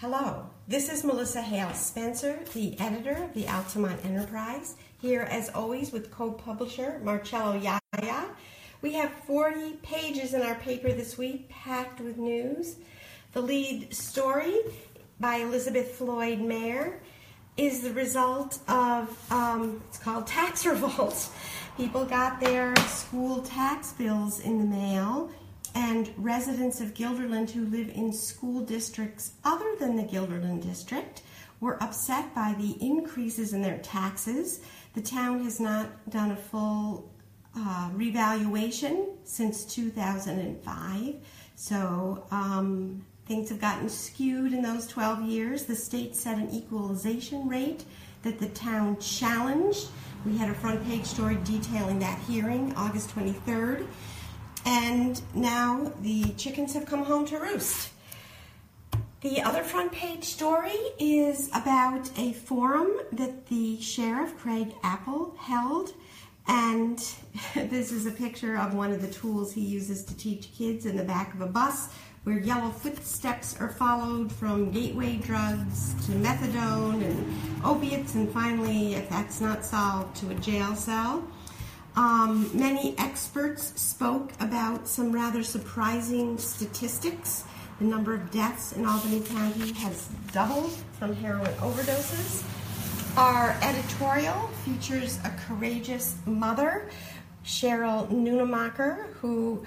Hello, this is Melissa Hale Spencer, the editor of the Altamont Enterprise, here as always with co publisher Marcello Iaia. We have 40 pages in our paper this week packed with news. The lead story by Elizabeth Floyd Mayer is the result of, um, it's called Tax Revolt. People got their school tax bills in the mail and residents of Guilderland who live in school districts other than the Guilderland district were upset by the increases in their taxes. The town has not done a full uh, revaluation since 2005, so um, things have gotten skewed in those 12 years. The state set an equalization rate that the town challenged. We had a front page story detailing that hearing August 23rd. And now the chickens have come home to roost. The other front page story is about a forum that the sheriff, Craig Apple, held. And this is a picture of one of the tools he uses to teach kids in the back of a bus, where yellow footsteps are followed from gateway drugs to methadone and opiates, and finally, if that's not solved, to a jail cell. Um, many experts spoke about some rather surprising statistics. The number of deaths in Albany County has doubled from heroin overdoses. Our editorial features a courageous mother, Cheryl Nunemacher, who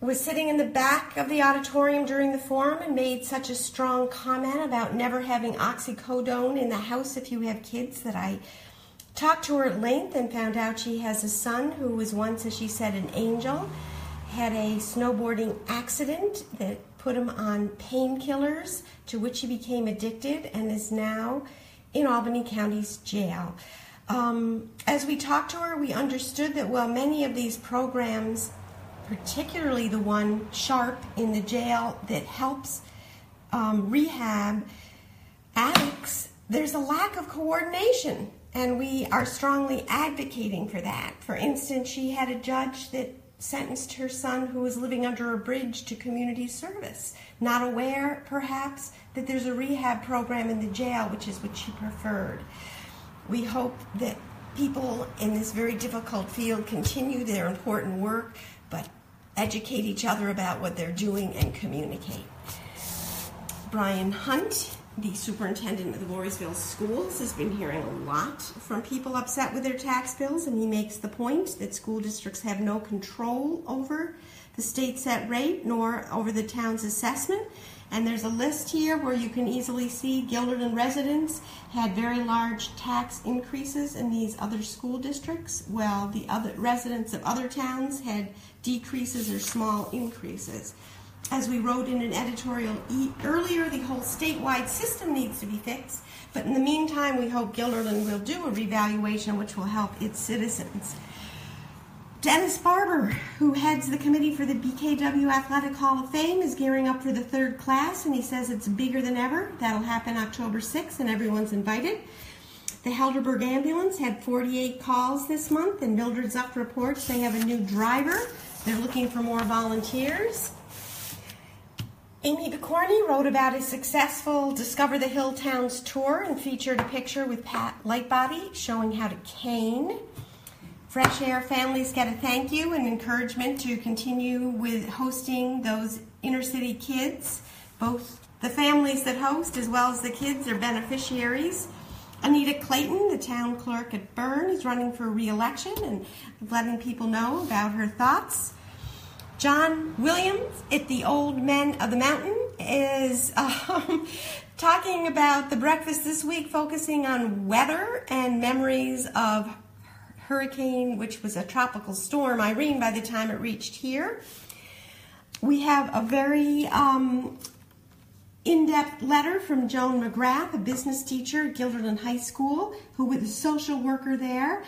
was sitting in the back of the auditorium during the forum and made such a strong comment about never having oxycodone in the house if you have kids that I Talked to her at length and found out she has a son who was once, as she said, an angel. Had a snowboarding accident that put him on painkillers, to which he became addicted and is now in Albany County's jail. Um, as we talked to her, we understood that while many of these programs, particularly the one SHARP in the jail that helps um, rehab addicts, there's a lack of coordination and we are strongly advocating for that. For instance, she had a judge that sentenced her son who was living under a bridge to community service, not aware, perhaps, that there's a rehab program in the jail, which is what she preferred. We hope that people in this very difficult field continue their important work, but educate each other about what they're doing and communicate. Brian Hunt the superintendent of the Voorheesville schools has been hearing a lot from people upset with their tax bills, and he makes the point that school districts have no control over the state set rate nor over the town's assessment. And there's a list here where you can easily see Guilderland residents had very large tax increases in these other school districts, while the other residents of other towns had decreases or small increases as we wrote in an editorial e- earlier, the whole statewide system needs to be fixed. But in the meantime, we hope Guilderland will do a revaluation which will help its citizens. Dennis Barber, who heads the committee for the BKW Athletic Hall of Fame, is gearing up for the third class, and he says it's bigger than ever. That'll happen October 6th, and everyone's invited. The Helderberg Ambulance had 48 calls this month, and Mildred Zuck reports they have a new driver. They're looking for more volunteers. Amy Picorni wrote about a successful Discover the Hill Towns tour and featured a picture with Pat Lightbody showing how to cane. Fresh Air families get a thank you and encouragement to continue with hosting those inner city kids. Both the families that host as well as the kids are beneficiaries. Anita Clayton, the town clerk at Berne, is running for re-election and letting people know about her thoughts. John Williams at the Old Men of the Mountain is um, talking about the breakfast this week, focusing on weather and memories of hurricane, which was a tropical storm, Irene, by the time it reached here. We have a very um, in depth letter from Joan McGrath, a business teacher at Guilderland High School, who was a social worker there,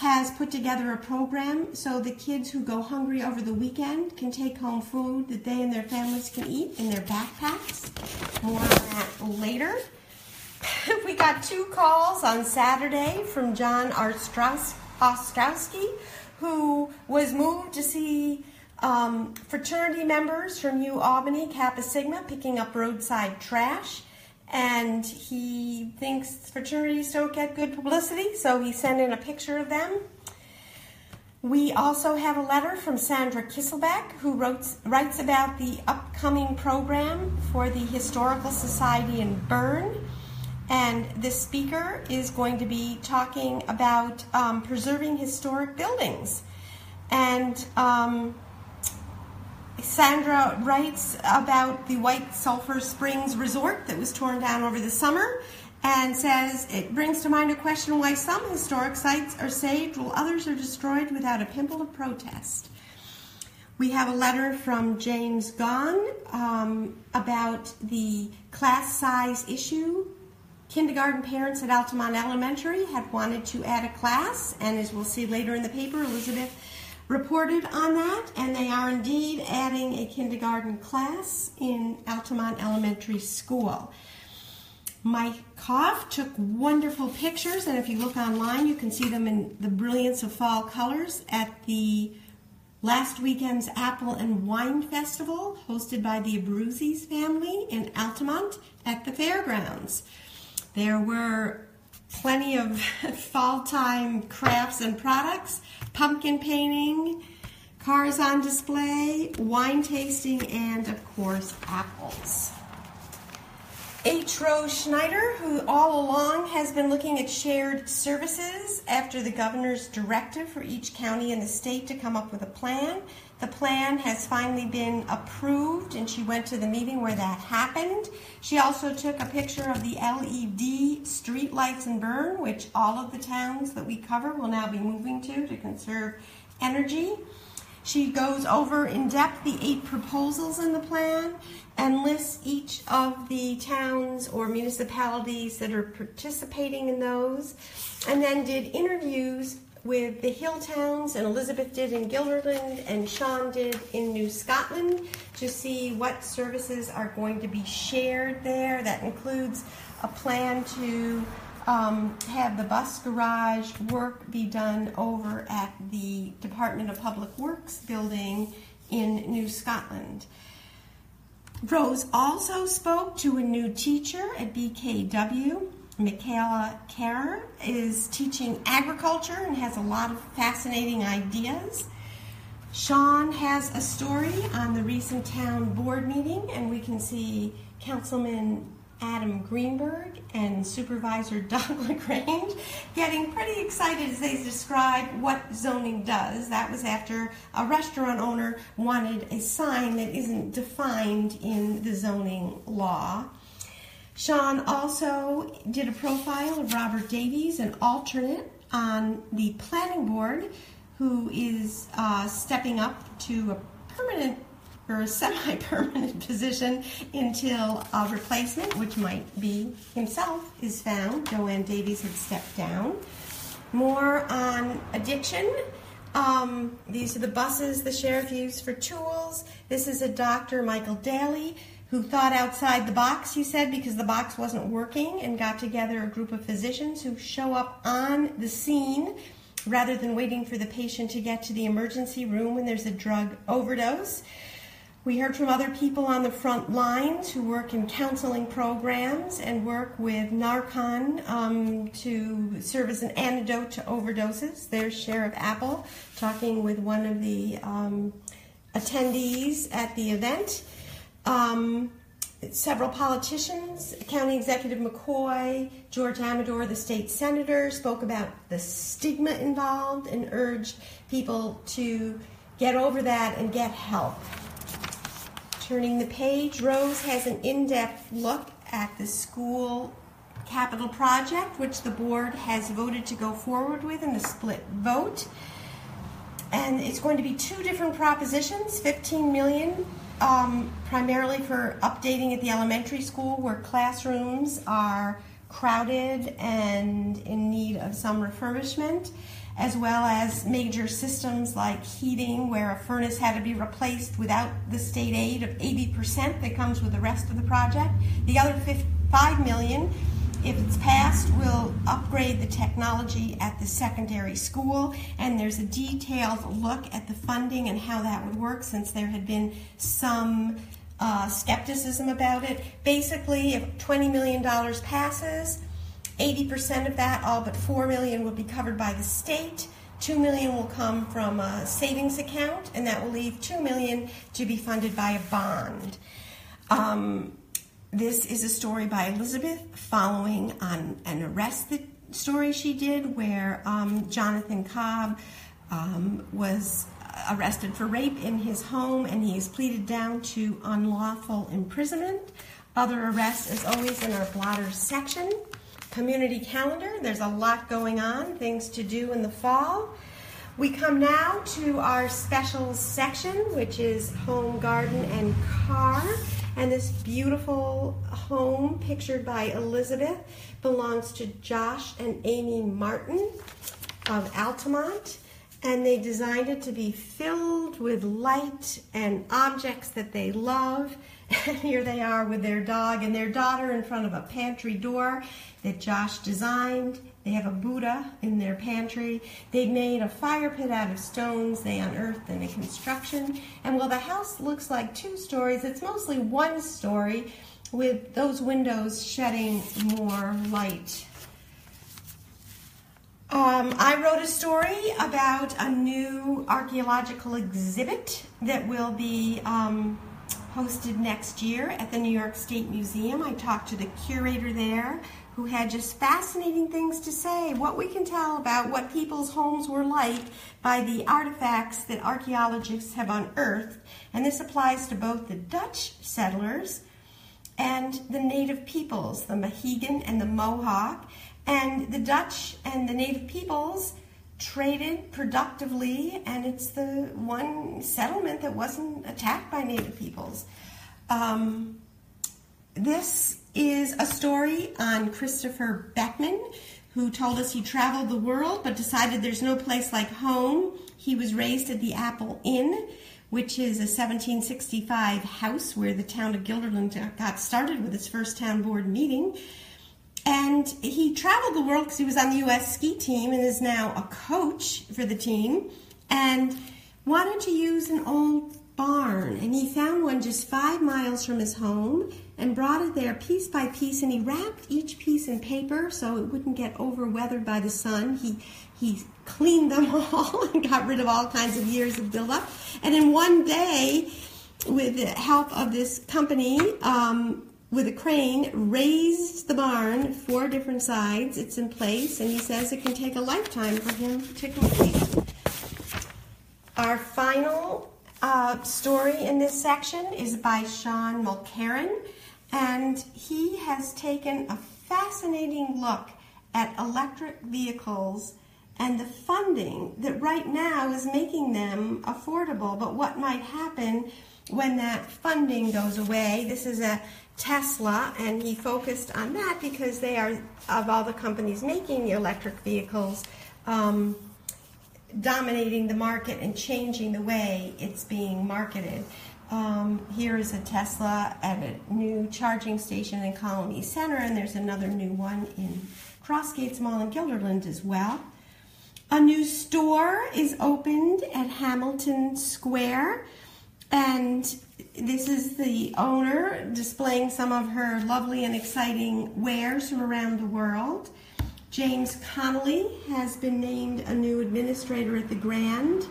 has put together a program so the kids who go hungry over the weekend can take home food that they and their families can eat in their backpacks. More on that later. we got two calls on Saturday from John Ostrowski, who was moved to see um, fraternity members from U Albany, Kappa Sigma, picking up roadside trash. And he thinks fraternities don't get good publicity, so he sent in a picture of them. We also have a letter from Sandra Kisselbeck, who wrote, writes about the upcoming program for the Historical Society in Berne. And this speaker is going to be talking about um, preserving historic buildings. And um, Sandra writes about the White Sulphur Springs Resort that was torn down over the summer and says it brings to mind a question why some historic sites are saved while others are destroyed without a pimple of protest. We have a letter from James Gahn um, about the class size issue. Kindergarten parents at Altamont Elementary had wanted to add a class, and as we'll see later in the paper, Elizabeth reported on that, and they are indeed adding a kindergarten class in Altamont Elementary School. Mike Koff took wonderful pictures, and if you look online, you can see them in the brilliance of fall colors at the last weekend's Apple and Wine Festival, hosted by the Abruzzi's family in Altamont at the fairgrounds. There were plenty of fall time crafts and products, pumpkin painting, cars on display, wine tasting, and of course, apples. Rose Schneider, who all along has been looking at shared services after the governor's directive for each county in the state to come up with a plan. The plan has finally been approved, and she went to the meeting where that happened. She also took a picture of the LED street lights in Berne, which all of the towns that we cover will now be moving to to conserve energy. She goes over in depth the eight proposals in the plan and lists each of the towns or municipalities that are participating in those, and then did interviews with the hill towns, and Elizabeth did in Guilderland, and Sean did in New Scotland to see what services are going to be shared there. That includes a plan to um, have the bus garage work be done over at the Department of Public Works building in New Scotland. Rose also spoke to a new teacher at BKW. Michaela Kerr is teaching agriculture and has a lot of fascinating ideas. Sean has a story on the recent town board meeting, and we can see Councilman Adam Greenberg and Supervisor Doug LaGrange getting pretty excited as they describe what zoning does. That was after a restaurant owner wanted a sign that isn't defined in the zoning law. Sean also did a profile of Robert Davies, an alternate on the planning board, who is uh, stepping up to a permanent or a semi-permanent position until a replacement, which might be himself, is found. Joanne Davies had stepped down. More on addiction. Um, these are the buses the sheriff used for tools. This is a doctor, Michael Daly, who thought outside the box, he said, because the box wasn't working, and got together a group of physicians who show up on the scene rather than waiting for the patient to get to the emergency room when there's a drug overdose. We heard from other people on the front lines who work in counseling programs and work with Narcan um, to serve as an antidote to overdoses. There's Sheriff Apple talking with one of the um, attendees at the event. Um, several politicians, County Executive McCoy, George Amedore, the state senator, spoke about the stigma involved and urged people to get over that and get help. Turning the page, Rose has an in depth look at the school capital project, which the board has voted to go forward with in a split vote. And it's going to be two different propositions 15 million um, primarily for updating at the elementary school where classrooms are crowded and in need of some refurbishment as well as major systems like heating, where a furnace had to be replaced without the state aid of 80% that comes with the rest of the project. The other 5 million, if it's passed, will upgrade the technology at the secondary school, and there's a detailed look at the funding and how that would work since there had been some uh, skepticism about it. Basically, if $20 million passes, 80% of that, all but 4 million, will be covered by the state. 2 million will come from a savings account, and that will leave 2 million to be funded by a bond. Um, this is a story by Elizabeth following on an arrest story she did where um, Jonathan Cobb um, was arrested for rape in his home and he is pleaded down to unlawful imprisonment. Other arrests, as always, in our blotter section. Community calendar, there's a lot going on, things to do in the fall. We come now to our specials section, which is home, garden, and car. And this beautiful home, pictured by Elizabeth, belongs to Josh and Amy Martin of Altamont and they designed it to be filled with light and objects that they love. And here they are with their dog and their daughter in front of a pantry door that Josh designed. They have a Buddha in their pantry. They made a fire pit out of stones they unearthed in a construction. And while the house looks like two stories, it's mostly one story with those windows shedding more light um, I wrote a story about a new archaeological exhibit that will be um, hosted next year at the New York State Museum. I talked to the curator there who had just fascinating things to say. What we can tell about what people's homes were like by the artifacts that archaeologists have unearthed. And this applies to both the Dutch settlers and the native peoples, the Mohegan and the Mohawk. And the Dutch and the native peoples traded productively, and it's the one settlement that wasn't attacked by native peoples. Um, this is a story on Christopher Beckman, who told us he traveled the world but decided there's no place like home. He was raised at the Appel Inn, which is a 1765 house where the town of Guilderland got started with its first town board meeting. And he traveled the world because he was on the U.S. ski team and is now a coach for the team. And wanted to use an old barn. And he found one just five miles from his home and brought it there piece by piece. And he wrapped each piece in paper so it wouldn't get over weathered by the sun. He he cleaned them all and got rid of all kinds of years of buildup. And in one day, with the help of this company, um, with a crane, raised the barn four different sides. It's in place, and he says it can take a lifetime for him to complete. Our final uh, story in this section is by Sean Mulkerin, and he has taken a fascinating look at electric vehicles and the funding that right now is making them affordable, but what might happen when that funding goes away. This is a Tesla, and he focused on that because they are, of all the companies making the electric vehicles, um, dominating the market and changing the way it's being marketed. Um, here is a Tesla at a new charging station in Colonie Center, and there's another new one in Crossgates Mall in Guilderland as well. A new store is opened at Hamilton Square, and this is the owner displaying some of her lovely and exciting wares from around the world. James Connolly has been named a new administrator at the Grand,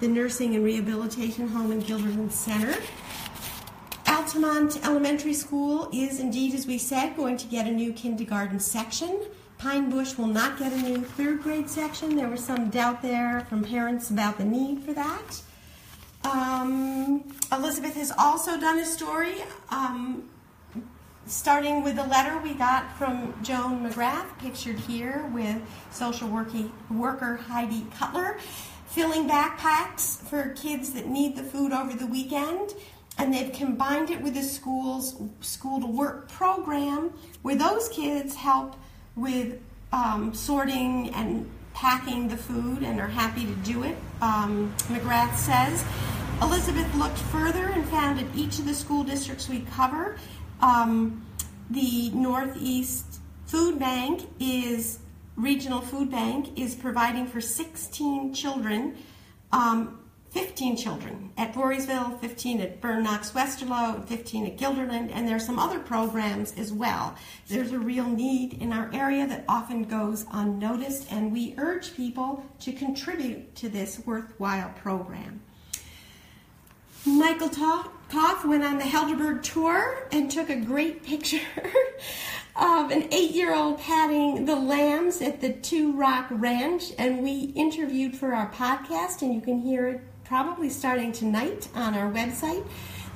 the Nursing and Rehabilitation Home in Guilderland Center. Altamont Elementary School is indeed, as we said, going to get a new kindergarten section. Pine Bush will not get a new third grade section. There was some doubt there from parents about the need for that. Um, Elizabeth has also done a story, um, starting with a letter we got from Joan McGrath, pictured here with social worker Heidi Cutler, filling backpacks for kids that need the food over the weekend. And they've combined it with the school's school to work program where those kids help with um, sorting and packing the food and are happy to do it, um, McGrath says. Elizabeth looked further and found at each of the school districts we cover, um, the Northeast Food Bank is regional food bank is providing for 16 children um, 15 children at Voorheesville, 15 at Berne Knox Westerlo, 15 at Guilderland, and there's some other programs as well. There's a real need in our area that often goes unnoticed, and we urge people to contribute to this worthwhile program. Michael Toth went on the Helderberg tour and took a great picture of an eight year old patting the lambs at the Two Rock Ranch, and we interviewed for our podcast, and you can hear it probably starting tonight on our website.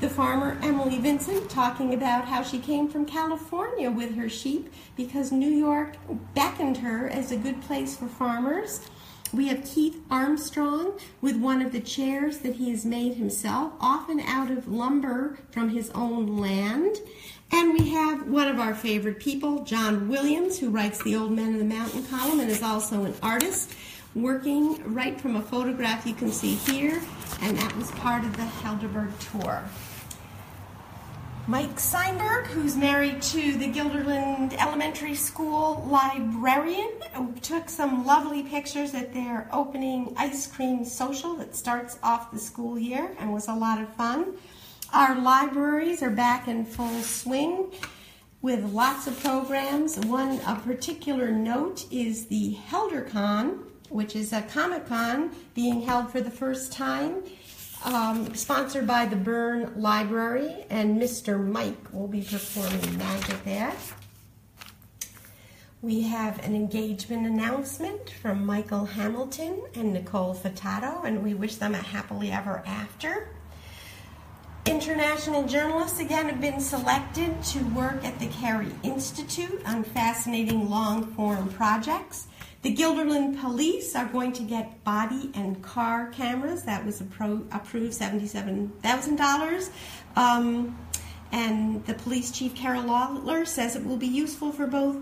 The farmer Emily Vincent talking about how she came from California with her sheep because New York beckoned her as a good place for farmers. We have Keith Armstrong with one of the chairs that he has made himself, often out of lumber from his own land. And we have one of our favorite people, John Williams, who writes the Old Men of the Mountain column and is also an artist working right from a photograph you can see here, and that was part of the Helderberg tour. Mike Seinberg, who's married to the Guilderland Elementary School librarian, took some lovely pictures at their opening ice cream social that starts off the school year and was a lot of fun. Our libraries are back in full swing with lots of programs. One of particular note is the HelderCon, which is a Comic Con being held for the first time, um, sponsored by the Berne Library, and Mr. Mike will be performing magic there. We have an engagement announcement from Michael Hamilton and Nicole Fatato, and we wish them a happily ever after. International journalists again have been selected to work at the Carey Institute on fascinating long form projects. The Guilderland Police are going to get body and car cameras. That was appro- approved $77,000. Um, and the police chief, Carol Lawlor, says it will be useful for both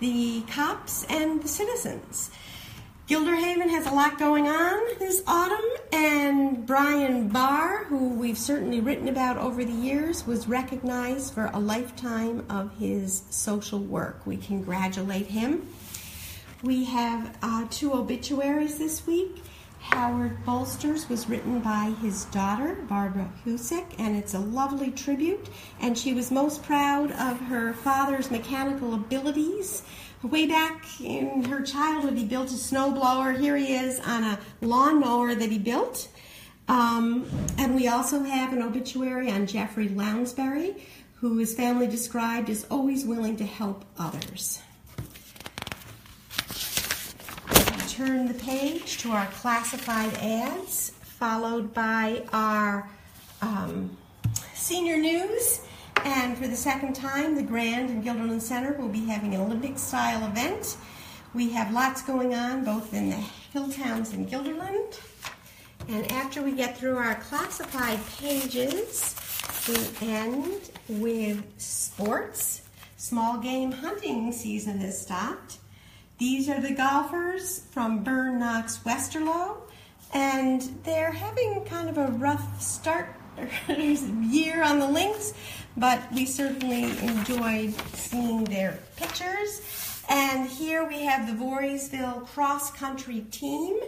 the cops and the citizens. Guilderhaven has a lot going on this autumn, and Brian Barr, who we've certainly written about over the years, was recognized for a lifetime of his social work. We congratulate him. We have uh, two obituaries this week. Howard Bolsters was written by his daughter, Barbara Husick, and it's a lovely tribute. And she was most proud of her father's mechanical abilities. Way back in her childhood, he built a snowblower. Here he is on a lawnmower that he built. Um, and we also have an obituary on Jeffrey Lounsbury, who his family described as always willing to help others. Turn the page to our classified ads, followed by our um, senior news. And for the second time, the Grand and Guilderland Center will be having an Olympic style event. We have lots going on both in the hill towns and Guilderland. And after we get through our classified pages, we end with sports. Small game hunting season has stopped. These are the golfers from Berne Knox Westerlo, and they're having kind of a rough start year on the links, but we certainly enjoyed seeing their pictures. And here we have the Voorheesville cross country team,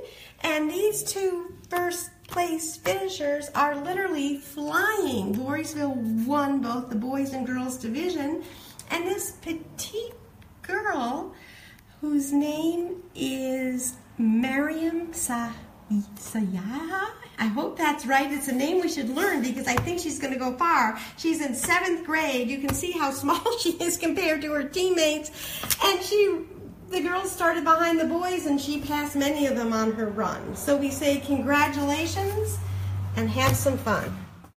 and these two first place finishers are literally flying. Voorheesville won both the boys and girls division, and this petite girl whose name is Miriam Sa- Sayaha. I hope that's right. It's a name we should learn because I think she's going to go far. She's in seventh grade. You can see how small she is compared to her teammates. And she, the girls started behind the boys and she passed many of them on her run. So we say congratulations and have some fun.